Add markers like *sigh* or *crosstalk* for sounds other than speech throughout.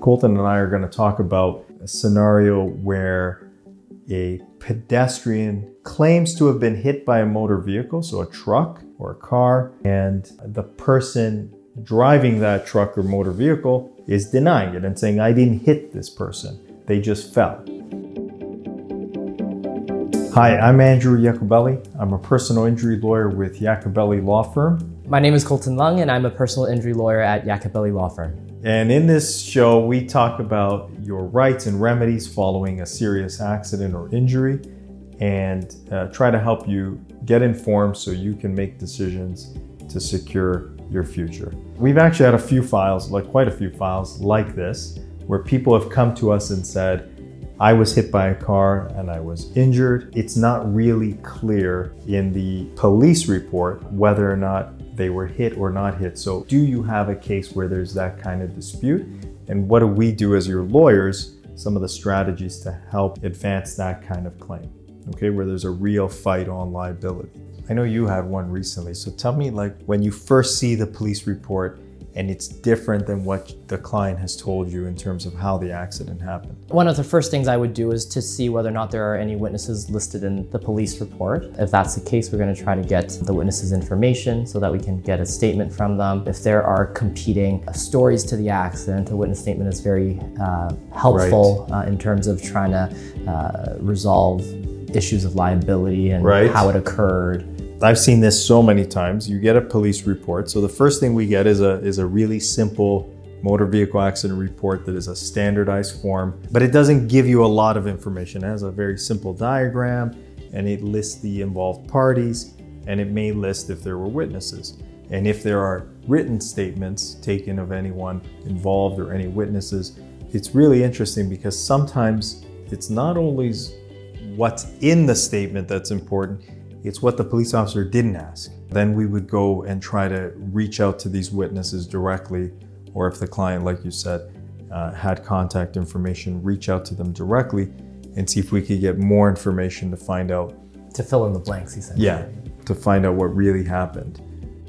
Colton and I are going to talk about a scenario where a pedestrian claims to have been hit by a motor vehicle, so a truck or a car, and the person driving that truck or motor vehicle is denying it and saying, I didn't hit this person, they just fell. Hi, I'm Andrew Iacobelli. I'm a personal injury lawyer with Iacobelli Law Firm. My name is Colton Lung, and I'm a personal injury lawyer at Iacobelli Law Firm. And in this show, we talk about your rights and remedies following a serious accident or injury and uh, try to help you get informed so you can make decisions to secure your future. We've actually had a few files, like quite a few files like this, where people have come to us and said, I was hit by a car and I was injured. It's not really clear in the police report whether or not they were hit or not hit. So, do you have a case where there's that kind of dispute? And what do we do as your lawyers? Some of the strategies to help advance that kind of claim, okay, where there's a real fight on liability. I know you had one recently. So, tell me, like, when you first see the police report, and it's different than what the client has told you in terms of how the accident happened. One of the first things I would do is to see whether or not there are any witnesses listed in the police report. If that's the case, we're going to try to get the witnesses' information so that we can get a statement from them. If there are competing stories to the accident, a witness statement is very uh, helpful right. uh, in terms of trying to uh, resolve issues of liability and right. how it occurred. I've seen this so many times. You get a police report. So the first thing we get is a is a really simple motor vehicle accident report that is a standardized form, but it doesn't give you a lot of information. It has a very simple diagram and it lists the involved parties and it may list if there were witnesses. And if there are written statements taken of anyone involved or any witnesses, it's really interesting because sometimes it's not always what's in the statement that's important, it's what the police officer didn't ask. Then we would go and try to reach out to these witnesses directly, or if the client, like you said, uh, had contact information, reach out to them directly and see if we could get more information to find out. To fill in the blanks, essentially. Yeah, to find out what really happened.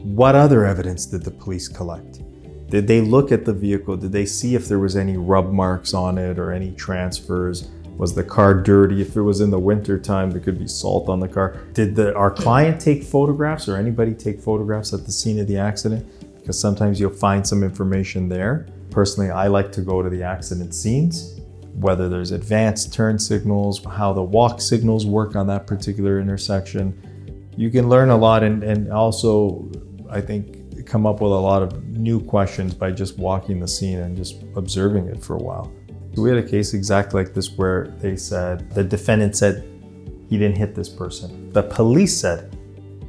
What other evidence did the police collect? Did they look at the vehicle? Did they see if there was any rub marks on it or any transfers? Was the car dirty? If it was in the winter time, there could be salt on the car. Did the, our client take photographs or anybody take photographs at the scene of the accident? Because sometimes you'll find some information there. Personally, I like to go to the accident scenes, whether there's advanced turn signals, how the walk signals work on that particular intersection. You can learn a lot and, and also, I think, come up with a lot of new questions by just walking the scene and just observing it for a while. We had a case exactly like this where they said the defendant said he didn't hit this person. The police said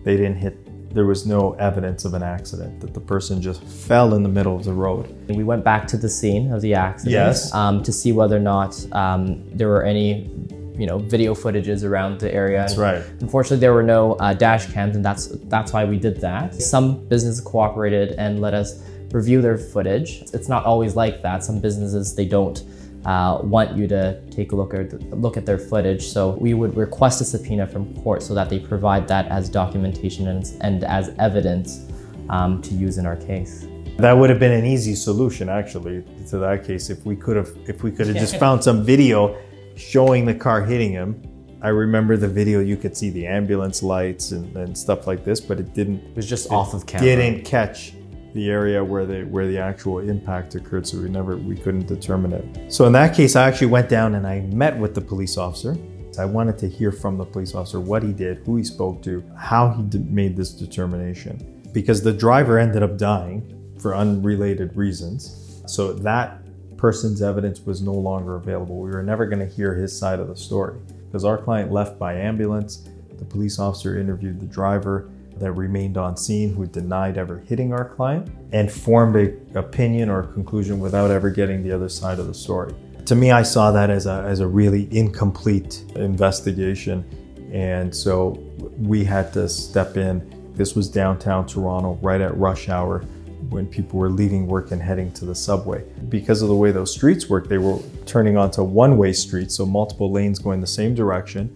they didn't hit there was no evidence of an accident, that the person just fell in the middle of the road. We went back to the scene of the accident yes. um, to see whether or not um, there were any you know video footages around the area. That's right. Unfortunately, there were no uh, dash cams, and that's that's why we did that. Some businesses cooperated and let us review their footage. It's not always like that. Some businesses they don't uh, want you to take a look at look at their footage. So we would request a subpoena from court so that they provide that as documentation and, and as evidence um, to use in our case. That would have been an easy solution, actually, to that case. If we could have, if we could have just *laughs* found some video showing the car hitting him. I remember the video. You could see the ambulance lights and, and stuff like this, but it didn't. It was just it off of camera. Didn't catch the area where the where the actual impact occurred so we never we couldn't determine it. So in that case i actually went down and i met with the police officer. I wanted to hear from the police officer what he did who he spoke to how he did, made this determination. Because the driver ended up dying for unrelated reasons. So that person's evidence was no longer available. We were never going to hear his side of the story. Because our client left by ambulance. The police officer interviewed the driver that remained on scene who denied ever hitting our client and formed a opinion or a conclusion without ever getting the other side of the story. To me, I saw that as a, as a really incomplete investigation. And so we had to step in. This was downtown Toronto, right at rush hour when people were leaving work and heading to the subway. Because of the way those streets work, they were turning onto one way streets, so multiple lanes going the same direction.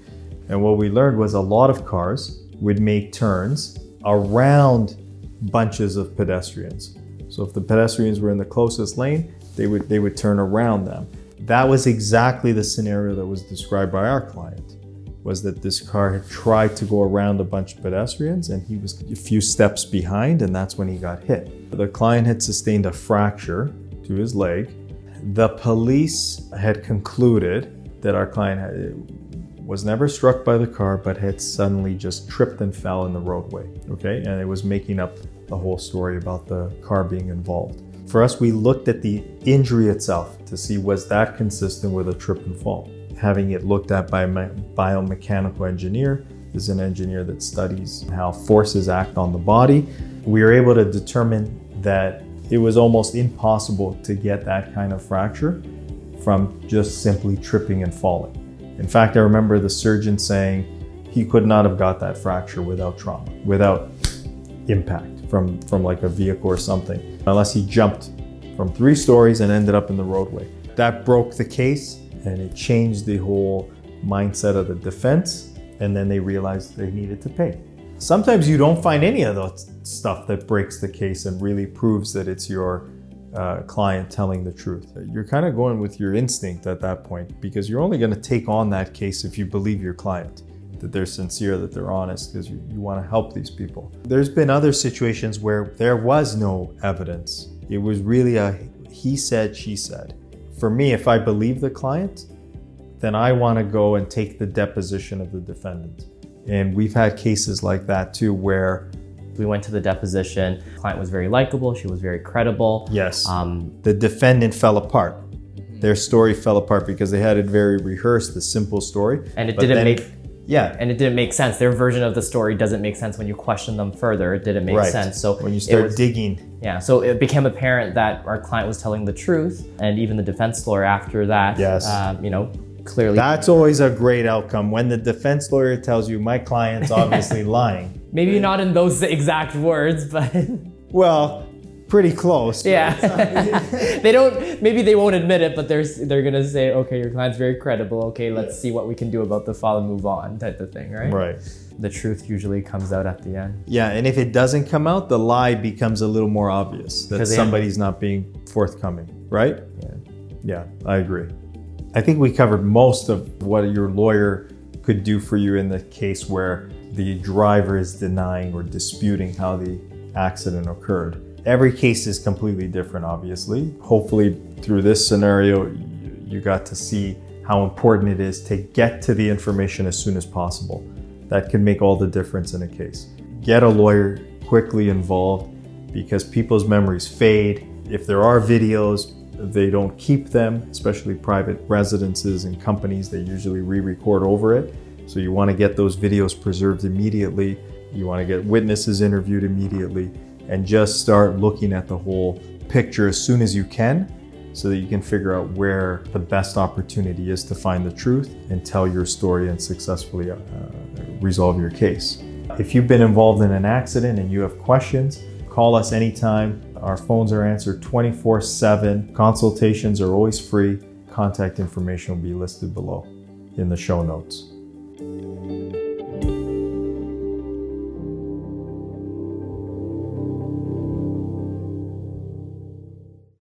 And what we learned was a lot of cars would make turns around bunches of pedestrians. So if the pedestrians were in the closest lane, they would they would turn around them. That was exactly the scenario that was described by our client. Was that this car had tried to go around a bunch of pedestrians and he was a few steps behind, and that's when he got hit. The client had sustained a fracture to his leg. The police had concluded that our client had, was never struck by the car, but had suddenly just tripped and fell in the roadway. Okay, and it was making up the whole story about the car being involved. For us, we looked at the injury itself to see was that consistent with a trip and fall. Having it looked at by a biomechanical engineer, is an engineer that studies how forces act on the body. We were able to determine that it was almost impossible to get that kind of fracture from just simply tripping and falling. In fact, I remember the surgeon saying he could not have got that fracture without trauma, without impact from, from like a vehicle or something, unless he jumped from three stories and ended up in the roadway. That broke the case and it changed the whole mindset of the defense. And then they realized they needed to pay. Sometimes you don't find any of that stuff that breaks the case and really proves that it's your uh, client telling the truth. You're kind of going with your instinct at that point because you're only going to take on that case if you believe your client that they're sincere, that they're honest, because you, you want to help these people. There's been other situations where there was no evidence. It was really a he said, she said. For me, if I believe the client, then I want to go and take the deposition of the defendant. And we've had cases like that too, where we went to the deposition. Client was very likable. She was very credible. Yes. Um, the defendant fell apart. Their story fell apart because they had it very rehearsed, the simple story. And it didn't make yeah. And it didn't make sense. Their version of the story doesn't make sense when you question them further. It didn't make right. sense. So when you start was, digging. Yeah. So it became apparent that our client was telling the truth. And even the defense lawyer after that, yes. Um, you know, clearly. That's always a great outcome when the defense lawyer tells you, my client's obviously *laughs* lying. Maybe not in those *laughs* exact words, but. Well, pretty close. Yeah. *laughs* they don't. Maybe they won't admit it, but they're they're gonna say, okay, your client's very credible. Okay, let's see what we can do about the file and move on, type of thing, right? Right. The truth usually comes out at the end. Yeah, and if it doesn't come out, the lie becomes a little more obvious that somebody's not being forthcoming, right? Yeah. Yeah, I agree. I think we covered most of what your lawyer could do for you in the case where the driver is denying or disputing how the accident occurred. Every case is completely different, obviously. Hopefully, through this scenario, you got to see how important it is to get to the information as soon as possible. That can make all the difference in a case. Get a lawyer quickly involved because people's memories fade. If there are videos, they don't keep them, especially private residences and companies, they usually re record over it. So you want to get those videos preserved immediately. You want to get witnesses interviewed immediately and just start looking at the whole picture as soon as you can so that you can figure out where the best opportunity is to find the truth and tell your story and successfully uh, resolve your case. If you've been involved in an accident and you have questions, call us anytime. Our phones are answered 24 7. Consultations are always free. Contact information will be listed below in the show notes.